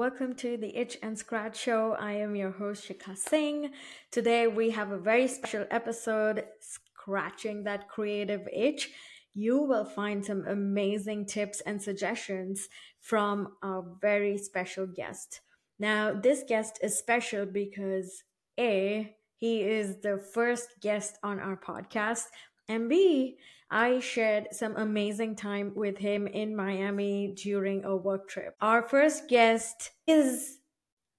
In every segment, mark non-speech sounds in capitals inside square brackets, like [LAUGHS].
Welcome to the Itch and Scratch Show. I am your host, Sheekha Singh. Today we have a very special episode scratching that creative itch. You will find some amazing tips and suggestions from a very special guest. Now, this guest is special because A, he is the first guest on our podcast, and B, I shared some amazing time with him in Miami during a work trip. Our first guest is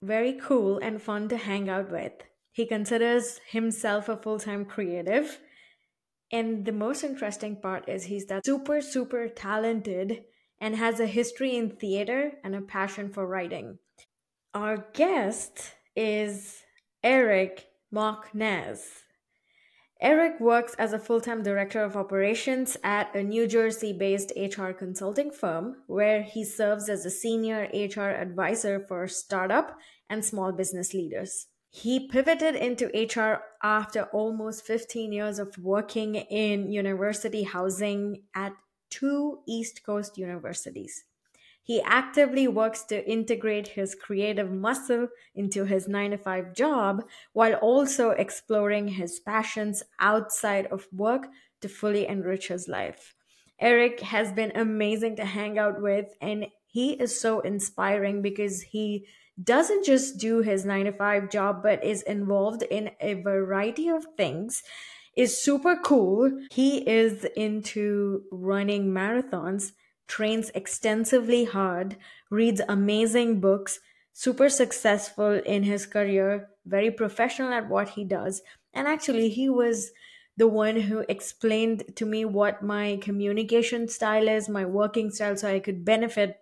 very cool and fun to hang out with. He considers himself a full time creative. And the most interesting part is he's that super, super talented and has a history in theater and a passion for writing. Our guest is Eric Mochnacz. Eric works as a full time director of operations at a New Jersey based HR consulting firm where he serves as a senior HR advisor for startup and small business leaders. He pivoted into HR after almost 15 years of working in university housing at two East Coast universities. He actively works to integrate his creative muscle into his 9 to 5 job while also exploring his passions outside of work to fully enrich his life. Eric has been amazing to hang out with, and he is so inspiring because he doesn't just do his 9 to 5 job, but is involved in a variety of things is super cool. He is into running marathons trains extensively hard, reads amazing books, super successful in his career, very professional at what he does. And actually, he was the one who explained to me what my communication style is, my working style, so I could benefit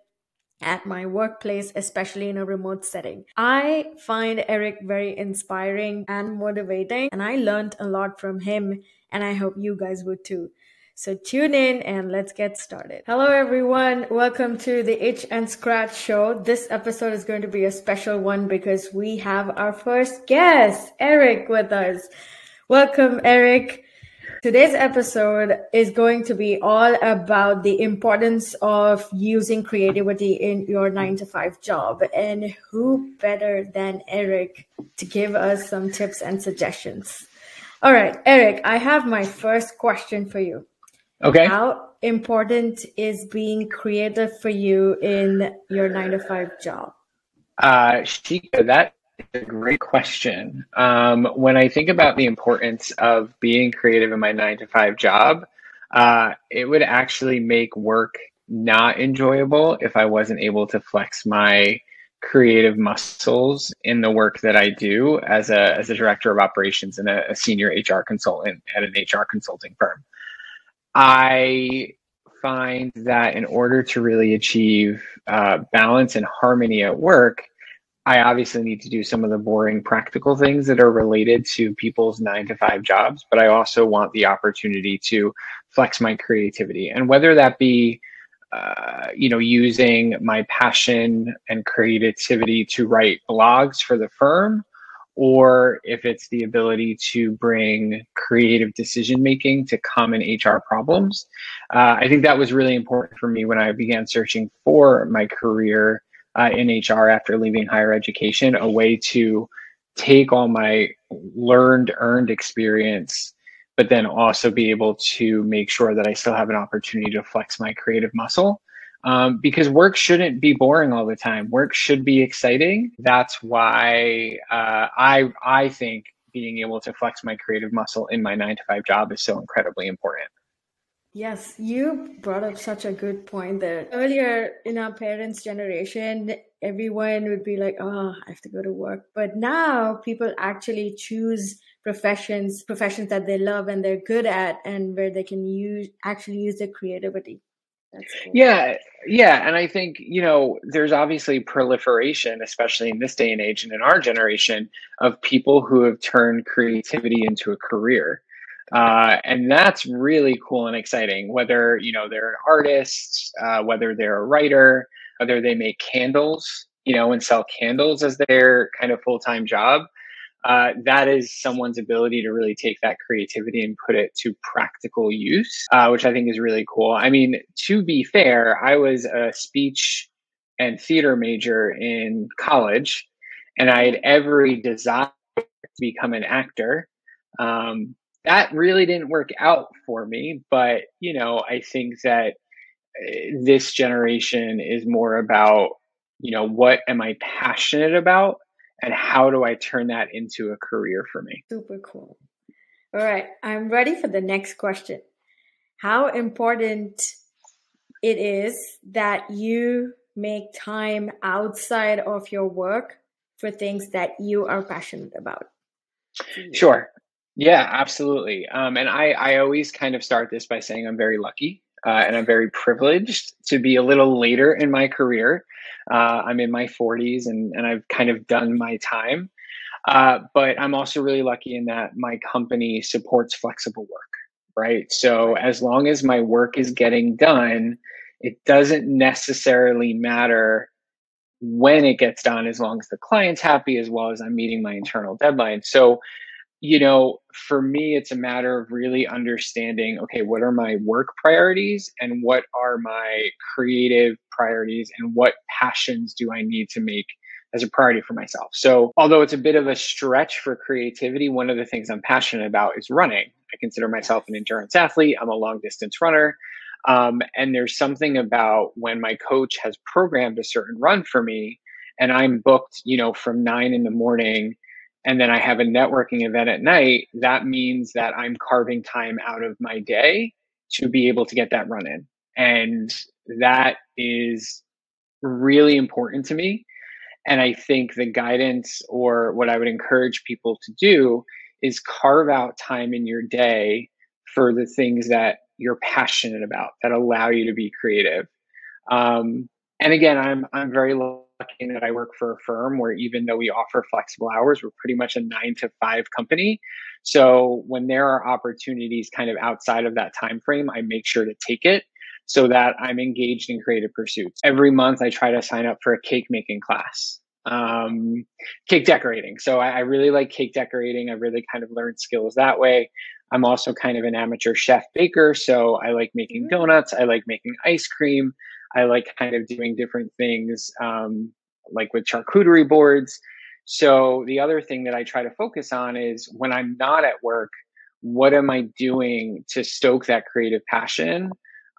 at my workplace, especially in a remote setting. I find Eric very inspiring and motivating, and I learned a lot from him, and I hope you guys would too. So tune in and let's get started. Hello everyone. Welcome to the Itch and Scratch show. This episode is going to be a special one because we have our first guest, Eric, with us. Welcome, Eric. Today's episode is going to be all about the importance of using creativity in your nine to five job. And who better than Eric to give us some tips and suggestions? All right, Eric, I have my first question for you. Okay. How important is being creative for you in your nine to five job? Uh, Sheekha, that is a great question. Um, when I think about the importance of being creative in my nine to five job, uh, it would actually make work not enjoyable if I wasn't able to flex my creative muscles in the work that I do as a as a director of operations and a, a senior HR consultant at an HR consulting firm. I find that in order to really achieve uh, balance and harmony at work, I obviously need to do some of the boring practical things that are related to people's nine to five jobs, but I also want the opportunity to flex my creativity. And whether that be, uh, you know, using my passion and creativity to write blogs for the firm or if it's the ability to bring creative decision making to common HR problems. Uh, I think that was really important for me when I began searching for my career uh, in HR after leaving higher education, a way to take all my learned, earned experience, but then also be able to make sure that I still have an opportunity to flex my creative muscle um, because work shouldn't be boring all the time. Work should be exciting. That's why uh, I I think being able to flex my creative muscle in my nine to five job is so incredibly important. Yes, you brought up such a good point there. Earlier in our parents' generation, everyone would be like, "Oh, I have to go to work," but now people actually choose professions professions that they love and they're good at and where they can use actually use their creativity cool. Yeah, yeah, and I think you know there's obviously proliferation, especially in this day and age and in our generation, of people who have turned creativity into a career, uh, and that's really cool and exciting. Whether you know they're an artist, uh, whether they're a writer, whether they make candles, you know, and sell candles as their kind of full time job uh, that is someone's ability to really take that creativity and put it to practical use, uh, which I think is really cool. I mean, to be fair, I was a speech and theater major in college, and I had every desire to become an actor. Um, that really didn't work out for me, but you know, I think that eh, this generation is more about, you know, what am I passionate about and how do I turn that into a career for me? Super cool. All right, I'm ready for the next question. How important it is that you make time outside of your work for things that you are passionate about? Sure. Yeah, absolutely. Um, and I, I always kind of start this by saying I'm very lucky uh, and I'm very privileged to be a little later in my career. Uh, I'm in my 40s and, and I've kind of done my time. Uh, but I'm also really lucky in that my company supports flexible work, right? So as long as my work is getting done, it doesn't necessarily matter when it gets done as long as the client's happy as well as I'm meeting my internal deadline. So you know, for me, it's a matter of really understanding okay, what are my work priorities and what are my creative priorities and what passions do I need to make as a priority for myself. So, although it's a bit of a stretch for creativity, one of the things I'm passionate about is running. I consider myself an endurance athlete, I'm a long distance runner. Um, and there's something about when my coach has programmed a certain run for me and I'm booked, you know, from nine in the morning and then I have a networking event at night, that means that I'm carving time out of my day to be able to get that run in. And that is really important to me. And I think the guidance or what I would encourage people to do is carve out time in your day for the things that you're passionate about that allow you to be creative. Um, and again, I'm I'm very lucky that I work for a firm where even though we offer flexible hours, we're pretty much a nine to five company. So when there are opportunities kind of outside of that time frame, I make sure to take it so that I'm engaged in creative pursuits. Every month, I try to sign up for a cake making class, um, cake decorating. So I, I really like cake decorating. I really kind of learned skills that way. I'm also kind of an amateur chef baker, so I like making mm. donuts. I like making ice cream. I like kind of doing different things, um, like with charcuterie boards. So the other thing that I try to focus on is when I'm not at work, what am I doing to stoke that creative passion?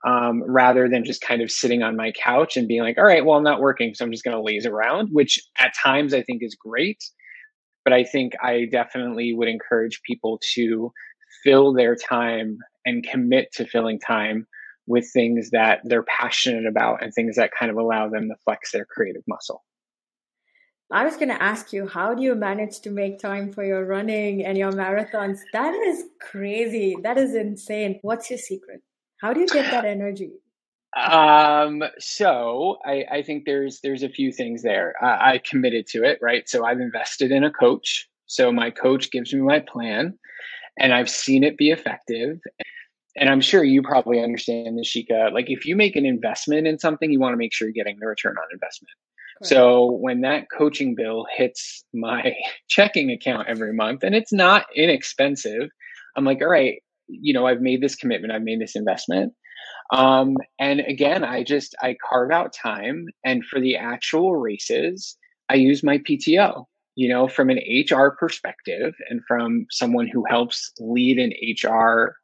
Um, rather than just kind of sitting on my couch and being like, all right, well, I'm not working, so I'm just going to laze around, which at times I think is great. But I think I definitely would encourage people to fill their time and commit to filling time with things that they're passionate about and things that kind of allow them to flex their creative muscle. I was going to ask you, how do you manage to make time for your running and your marathons? That is crazy. That is insane. What's your secret? How do you get that energy? Um, so I, I think there's there's a few things there. I committed to it, right? So I've invested in a coach. So my coach gives me my plan, and I've seen it be effective and I'm sure you probably understand this, Sheekha. Like if you make an investment in something, you want to make sure you're getting the return on investment. So when that coaching bill hits my [LAUGHS] checking account every month, and it's not inexpensive, I'm like, all right, you know, I've made this commitment, I've made this investment. Um, and again, I just I carve out time, and for the actual races, I use my PTO. You know, from an HR perspective, and from someone who helps lead an HR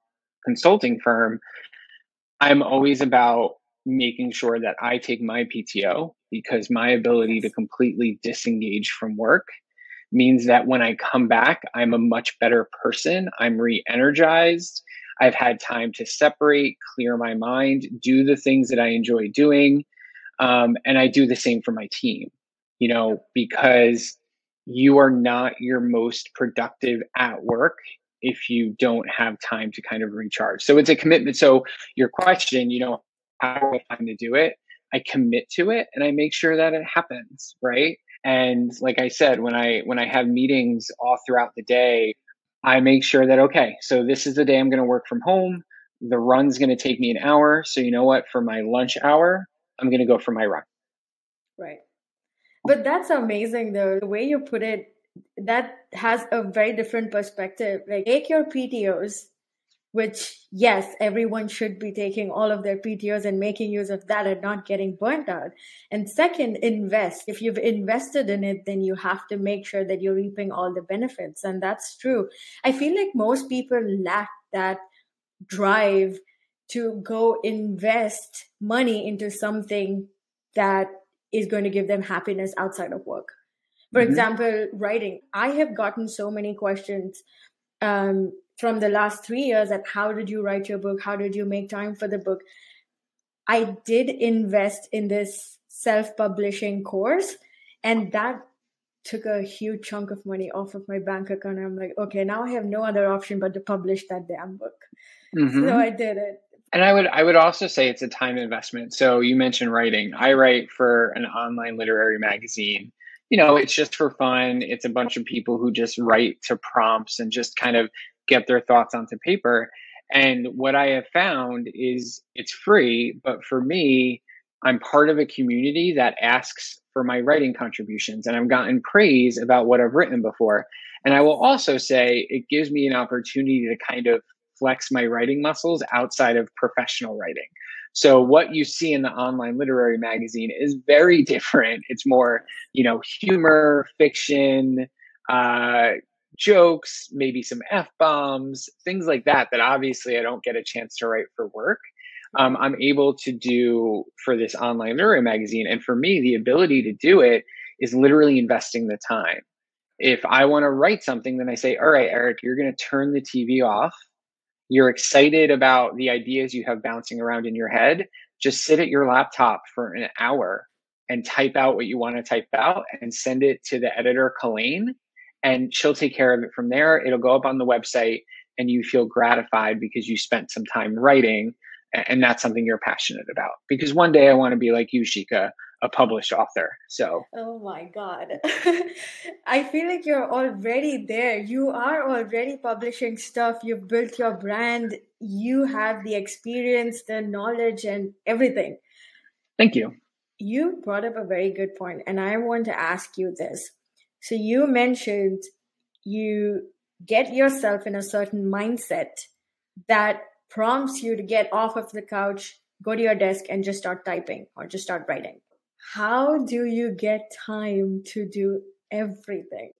consulting firm, I'm always about making sure that I take my PTO because my ability to completely disengage from work means that when I come back, I'm a much better person. I'm re energized. I've had time to separate, clear my mind, do the things that I enjoy doing. Um, and I do the same for my team, you know, because you are not your most productive at work if you don't have time to kind of recharge. So it's a commitment. So your question, you know, how do I find to do it? I commit to it and I make sure that it happens, right? And like I said, when I when I have meetings all throughout the day, I make sure that okay, so this is the day I'm going to work from home. The run's going to take me an hour, so you know what? For my lunch hour, I'm going to go for my run. Right. But that's amazing though. The way you put it that has a very different perspective. Like take your PTOs which yes everyone should be taking all of their ptos and making use of that and not getting burnt out. And second invest. If you've invested in it then you have to make sure that you're reaping all the benefits and that's true. I feel like most people lack that drive to go invest money into something that is going to give them happiness outside of work for mm-hmm. example writing i have gotten so many questions um, from the last three years at how did you write your book? How did you make time for the book? I did invest in this self publishing course, and that took a huge chunk of money off of my bank account. I'm like, okay, now I have no other option but to publish that damn book. Mm-hmm. So I did it. And I would I would also say it's a time investment. So you mentioned writing. I write for an online literary magazine. You know, it's just for fun. It's a bunch of people who just write to prompts and just kind of get their thoughts onto paper. And what I have found is it's free, but for me, I'm part of a community that asks for my writing contributions, and I've gotten praise about what I've written before. And I will also say it gives me an opportunity to kind of flex my writing muscles outside of professional writing. So what you see in the online literary magazine is very [LAUGHS] different. It's more, you know, humor, fiction, uh, jokes, maybe some F bombs, things like that, that obviously I don't get a chance to write for work. Um, I'm able to do for this online literary magazine. And for me, the ability to do it is literally investing the time. If I want to write something, then I say, all right, Eric, you're going to turn the TV off. You're excited about the ideas you have bouncing around in your head. Just sit at your laptop for an hour and type out what you want to type out and send it to the editor, Colleen and she'll take care of it from there. It'll go up on the website and you feel gratified because you spent some time writing and that's something you're passionate about. Because one day I want to be like you, Sheekha, a published author. So, oh my God. [LAUGHS] I feel like you're already there. You are already publishing stuff. You've built your brand. You have the experience, the knowledge, and everything. Thank you. You brought up a very good point, and I want to ask you this. So you mentioned you get yourself in a certain mindset that prompts you to get off of the couch, go to your desk, and just start typing or just start writing. How do you get time to do everything?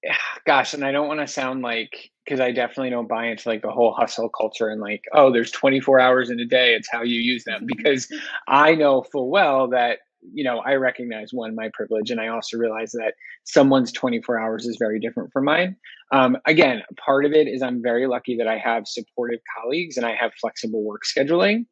Gosh, and I don't want to sound like because I definitely don't buy into like the whole hustle culture and like, oh, there's 24 hours in a day. It's how you use them. Because [LAUGHS] I know full well that you know, I recognize one, my privilege, and I also realize that someone's 24 hours is very different from mine. Um, again, part of it is I'm very lucky that I have supportive colleagues and I have flexible work scheduling.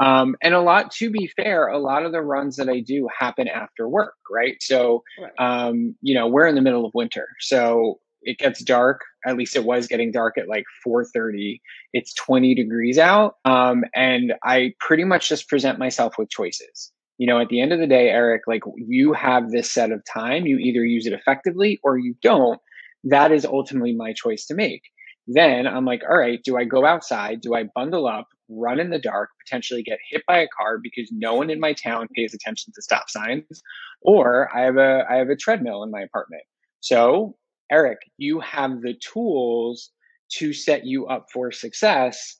Um, and a lot, to be fair, a lot of the runs that I do happen after work, right? So. Um, you know, we're in the middle of winter. So it gets dark at least it was getting dark at like 4.30 it's 20 degrees out um, and i pretty much just present myself with choices you know, at the end of the day, Eric, like you have this set of time, you either use it effectively or you don't. That is ultimately my choice to make. Then I'm like, all right, do I go outside? Do I bundle up, run in the dark, potentially get hit by a car because no one in my town pays attention to stop signs? Or I have a I have a treadmill in my apartment. So, Eric, you have the tools to set you up for success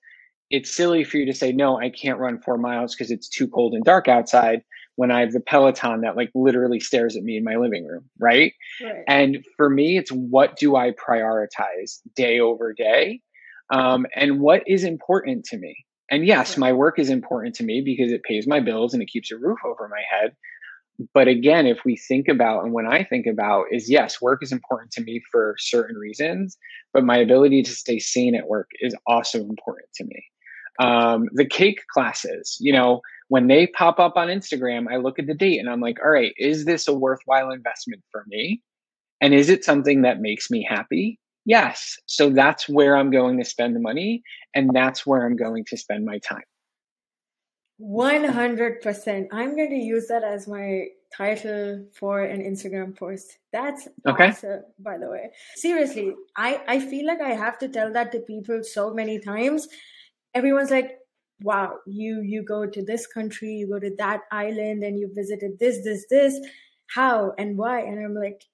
it's silly for you to say no i can't run four miles because it's too cold and dark outside when i have the peloton that like literally stares at me in my living room right, right. and for me it's what do i prioritize day over day? Um, and what is important to me? And yes my work is important to me because it pays my bills and it keeps a roof over my head. But again if we think about and when i think about is yes work is important to me for certain reasons but my ability to stay sane at work is also important to me um, the cake classes, you know, when they pop up on Instagram, I look at the date and I'm like, all right, is this a worthwhile investment for me? And is it something that makes me happy? Yes. So that's where I'm going to spend the money and that's where I'm going to spend my time. 100%. I'm going to use that as my title for an Instagram post. That's okay. awesome, by the way. Seriously, I, I feel like I have to tell that to people so many times everyone's like wow you you go to this country you go to that island and you visited this this this how and why and i'm like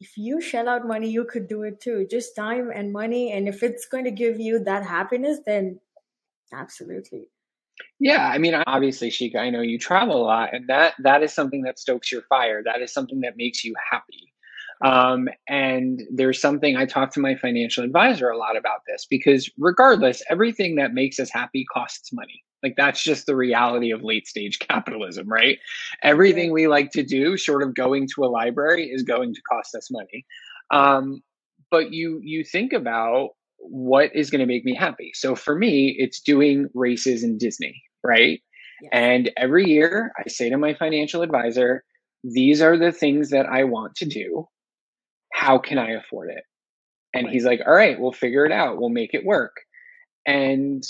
if you shell out money you could do it too just time and money and if it's going to give you that happiness then Absolutely. Yeah, I mean, obviously, Sheekha, I know you travel a lot, and that that is something that stokes your fire. That is something that makes you happy. Um, and there's something I talk to my financial advisor a lot about this because, regardless, everything that makes us happy costs money. Like that's just the reality of late stage capitalism, right? Everything we like to do, short of going to a library, is going to cost us money. Um, but you you think about what is going to make me happy. So for me, it's doing races in Disney, right? Yes. And every year I say to my financial advisor, these are the things that I want to do. How can I afford it? And he's like, all right, we'll figure it out. We'll make it work. And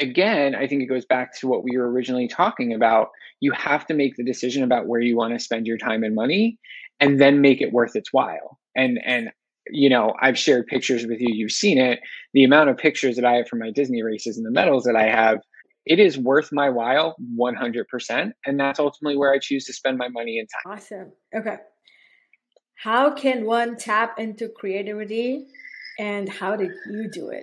again, I think it goes back to what we were originally talking about. You have to make the decision about where you want to spend your time and money and then make it worth its while. And and you know, I've shared pictures with you, you've seen it. The amount of pictures that I have from my Disney races and the medals that I have, it is worth my while 100%. And that's ultimately where I choose to spend my money and time. Awesome. Okay. How can one tap into creativity and how did you do it?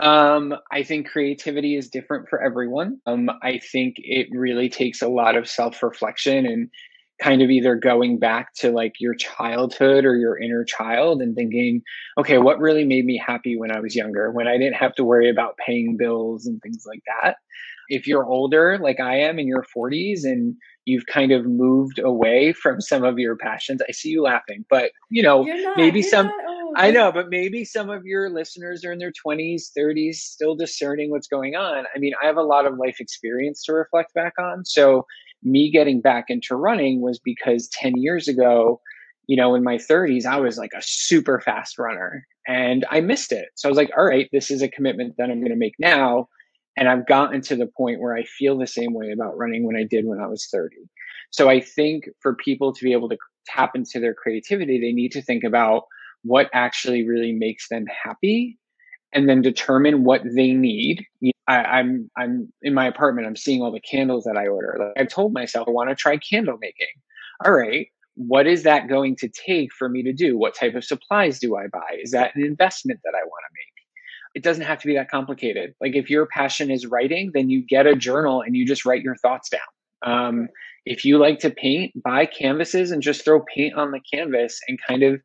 Um, I think creativity is different for everyone. Um, I think it really takes a lot of self reflection and kind of either going back to like your childhood or your inner child and thinking, okay, what really made me happy when I was younger, when I didn't have to worry about paying bills and things like that. If you're older, like I am in your 40s, and you've kind of moved away from some of your passions, I see you laughing, but you know, not, maybe some. I know, but maybe some of your listeners are in their 20s, 30s, still discerning what's going on. I mean, I have a lot of life experience to reflect back on. So me getting back into running was because 10 years ago, you know, in my 30s, I was like a super fast runner and I missed it. So I was like, all right, this is a commitment that I'm going to make now. And I've gotten to the point where I feel the same way about running when I did when I was 30. So I think for people to be able to tap into their creativity, they need to think about what actually really makes them happy and then determine what they need. I, am I'm, I'm in my apartment. I'm seeing all the candles that I order. Like I've told myself I want to try candle making. All right, what is that going to take for me to do? What type of supplies do I buy? Is that an investment that I want to make? It doesn't have to be that complicated. Like if your passion is writing, then you get a journal and you just write your thoughts down. Um, if you like to paint, buy canvases and just throw paint on the canvas and kind of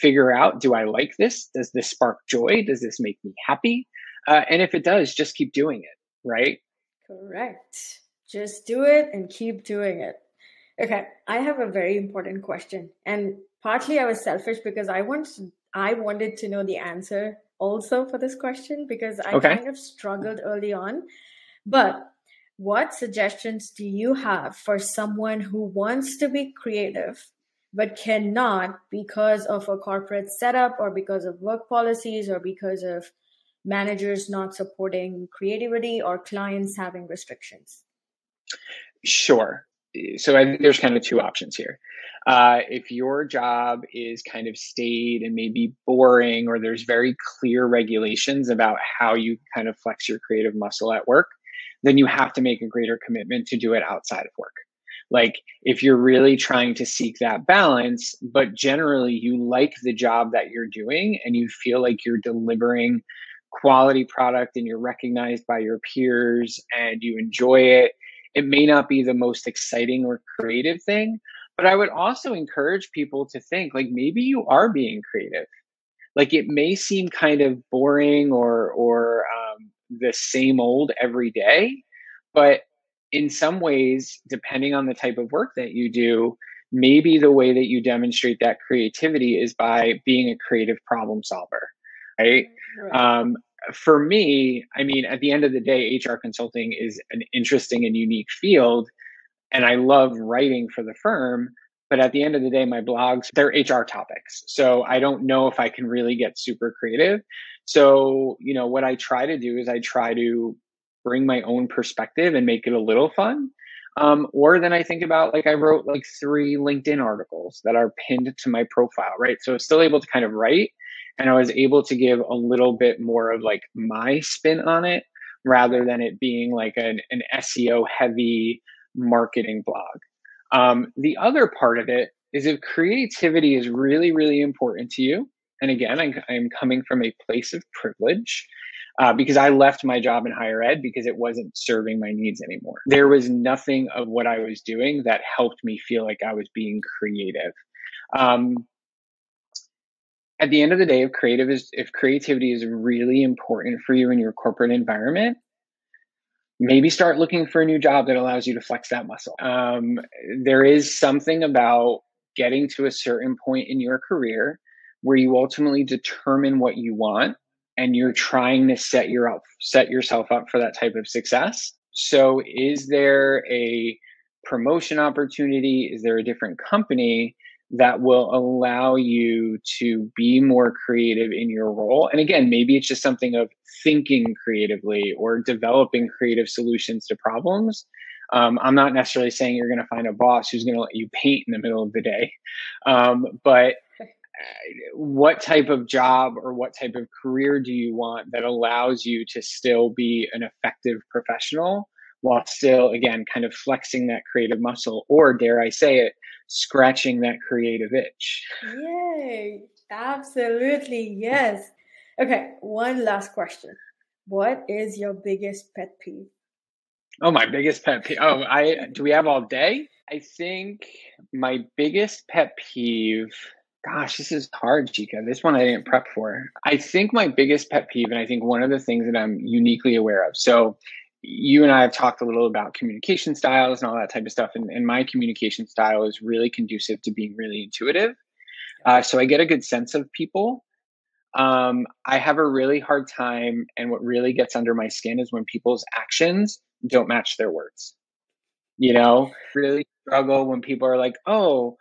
figure out do I like this? Does this spark joy? Does this make me happy? Uh, and if it does, just keep doing it, right? Correct. Just do it and keep doing it. Okay, I have a very important question. And partly I was selfish because I wanted I wanted to know the answer also for this question because I okay. kind of struggled early on. But what suggestions do you have for someone who wants to be creative but cannot because of a corporate setup or because of work policies or because of managers not supporting creativity or clients having restrictions? Sure. So I think there's kind of two options here. Uh, if your job is kind of staid and maybe boring, or there's very clear regulations about how you kind of flex your creative muscle at work, then you have to make a greater commitment to do it outside of work. Like if you're really trying to seek that balance, but generally you like the job that you're doing and you feel like you're delivering quality product and you're recognized by your peers and you enjoy it, it may not be the most exciting or creative thing. But I would also encourage people to think like maybe you are being creative. Like it may seem kind of boring or or um, the same old every day, but in some ways, depending on the type of work that you do, maybe the way that you demonstrate that creativity is by being a creative problem solver, right? right. Um, for me, I mean, at the end of the day, HR consulting is an interesting and unique field. And I love writing for the firm. But at the end of the day, my blogs, they're HR topics. So I don't know if I can really get super creative. So, you know, what I try to do is I try to bring my own perspective and make it a little fun. Um, or then I think about like I wrote like three LinkedIn articles that are pinned to my profile, right? So I was still able to kind of write and I was able to give a little bit more of like my spin on it rather than it being like an, an SEO heavy marketing blog. Um, the other part of it is if creativity is really, really important to you, and again, I, I'm coming from a place of privilege, uh, because I left my job in higher ed because it wasn't serving my needs anymore. There was nothing of what I was doing that helped me feel like I was being creative. Um, at the end of the day, if creative is if creativity is really important for you in your corporate environment, maybe start looking for a new job that allows you to flex that muscle. Um, there is something about getting to a certain point in your career where you ultimately determine what you want and you're trying to set your up set yourself up for that type of success. So is there a promotion opportunity? Is there a different company that will allow you to be more creative in your role? And again, maybe it's just something of thinking creatively or developing creative solutions to problems. Um, I'm not necessarily saying you're going to find a boss who's going to let you paint in the middle of the day, um, but what type of job or what type of career do you want that allows you to still be an effective professional while still again kind of flexing that creative muscle or dare i say it scratching that creative itch? Yay. Absolutely yes. Okay one last question. What is your biggest pet peeve? Oh my biggest pet peeve. Oh i do we have all day? I think my biggest pet peeve Gosh, this is hard, Sheekha. This one I didn't prep for. I think my biggest pet peeve, and I think one of the things that I'm uniquely aware of. So, you and I have talked a little about communication styles and all that type of stuff. And, and my communication style is really conducive to being really intuitive. Uh, so I get a good sense of people. Um, I have a really hard time, and what really gets under my skin is when people's actions don't match their words. You know, really struggle when people are like, oh,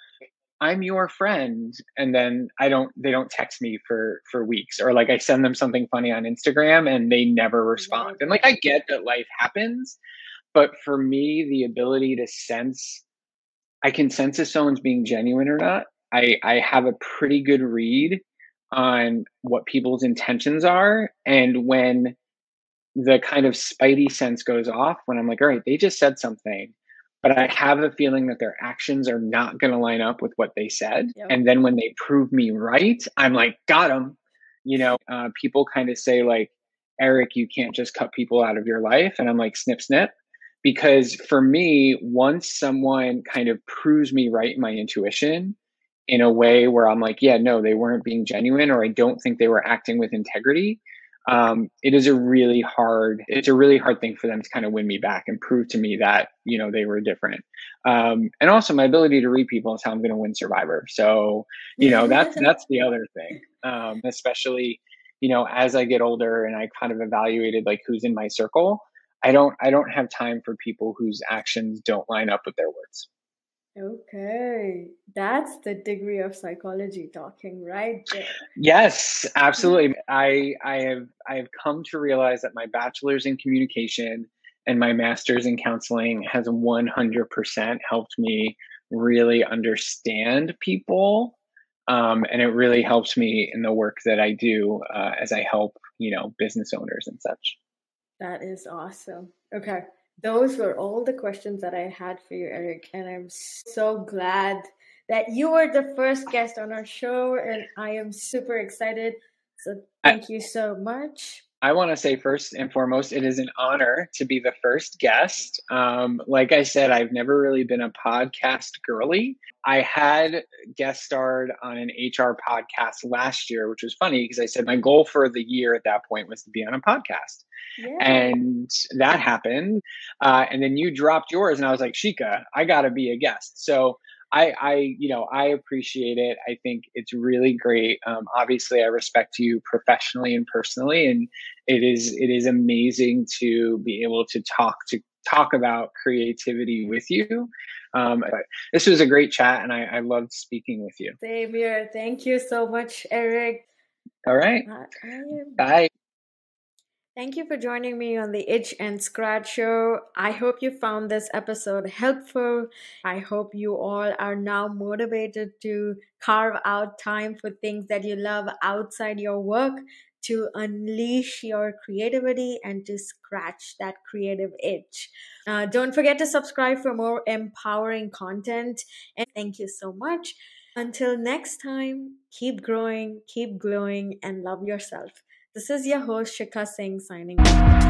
I'm your friend. And then I don't they don't text me for for weeks. Or like I send them something funny on Instagram and they never respond. And like I get that life happens, but for me the ability to sense I can sense if someone's being genuine or not. I I have a pretty good read on what people's intentions are. And when the kind of spidey sense goes off when I'm like all right, they just said something but I have a feeling that their actions are not going to line up with what they said. Yep. And then when they prove me right, I'm like, got them. You know, uh, people kind of say, like, Eric, you can't just cut people out of your life. And I'm like, snip, snip. Because for me, once someone kind of proves me right in my intuition in a way where I'm like, yeah, no, they weren't being genuine, or I don't think they were acting with integrity, um, it is a really hard it's a really hard thing for them to kind of win me back and prove to me that you know they were different. Um, and also my ability to read people is how i'm going to win survivor. So you know that's [LAUGHS] that's the other thing. Um, especially you know as i get older and i kind of evaluated like who's in my circle i don't i don't have time for people whose actions don't line up with their words Okay, that's the degree of psychology talking right there. Yes, absolutely. I I have I have come to realize that my bachelor's in communication and my master's in counseling has 100% helped me really understand people um, and it really helps me in the work that I do uh, as I help you know business owners and such. That is awesome. Okay those were all the questions that I had for you, Eric. And I'm so glad that you were the first guest on our show. And I am super excited. So thank I, you so much. I want to say first and foremost, it is an honor to be the first guest. Um, like I said, I've never really been a podcast girly. I had guest starred on an HR podcast last year, which was funny because I said my goal for the year at that point was to be on a podcast. Yeah. And that happened. Uh, and then you dropped yours, and I was like, Sheekha, I got to be a guest. So I, I, you know, I appreciate it. I think it's really great. Um, obviously, I respect you professionally and personally, and it is it is amazing to be able to talk to talk about creativity with you. Um, this was a great chat, and I, I loved speaking with you. Same here. Thank you so much, Eric. All right. Bye. Thank you for joining me on the Itch and Scratch Show. I hope you found this episode helpful. I hope you all are now motivated to carve out time for things that you love outside your work to unleash your creativity and to scratch that creative itch. Uh, don't forget to subscribe for more empowering content. And thank you so much. Until next time, keep growing, keep glowing, and love yourself. This is your host, Sheekha Singh, signing off.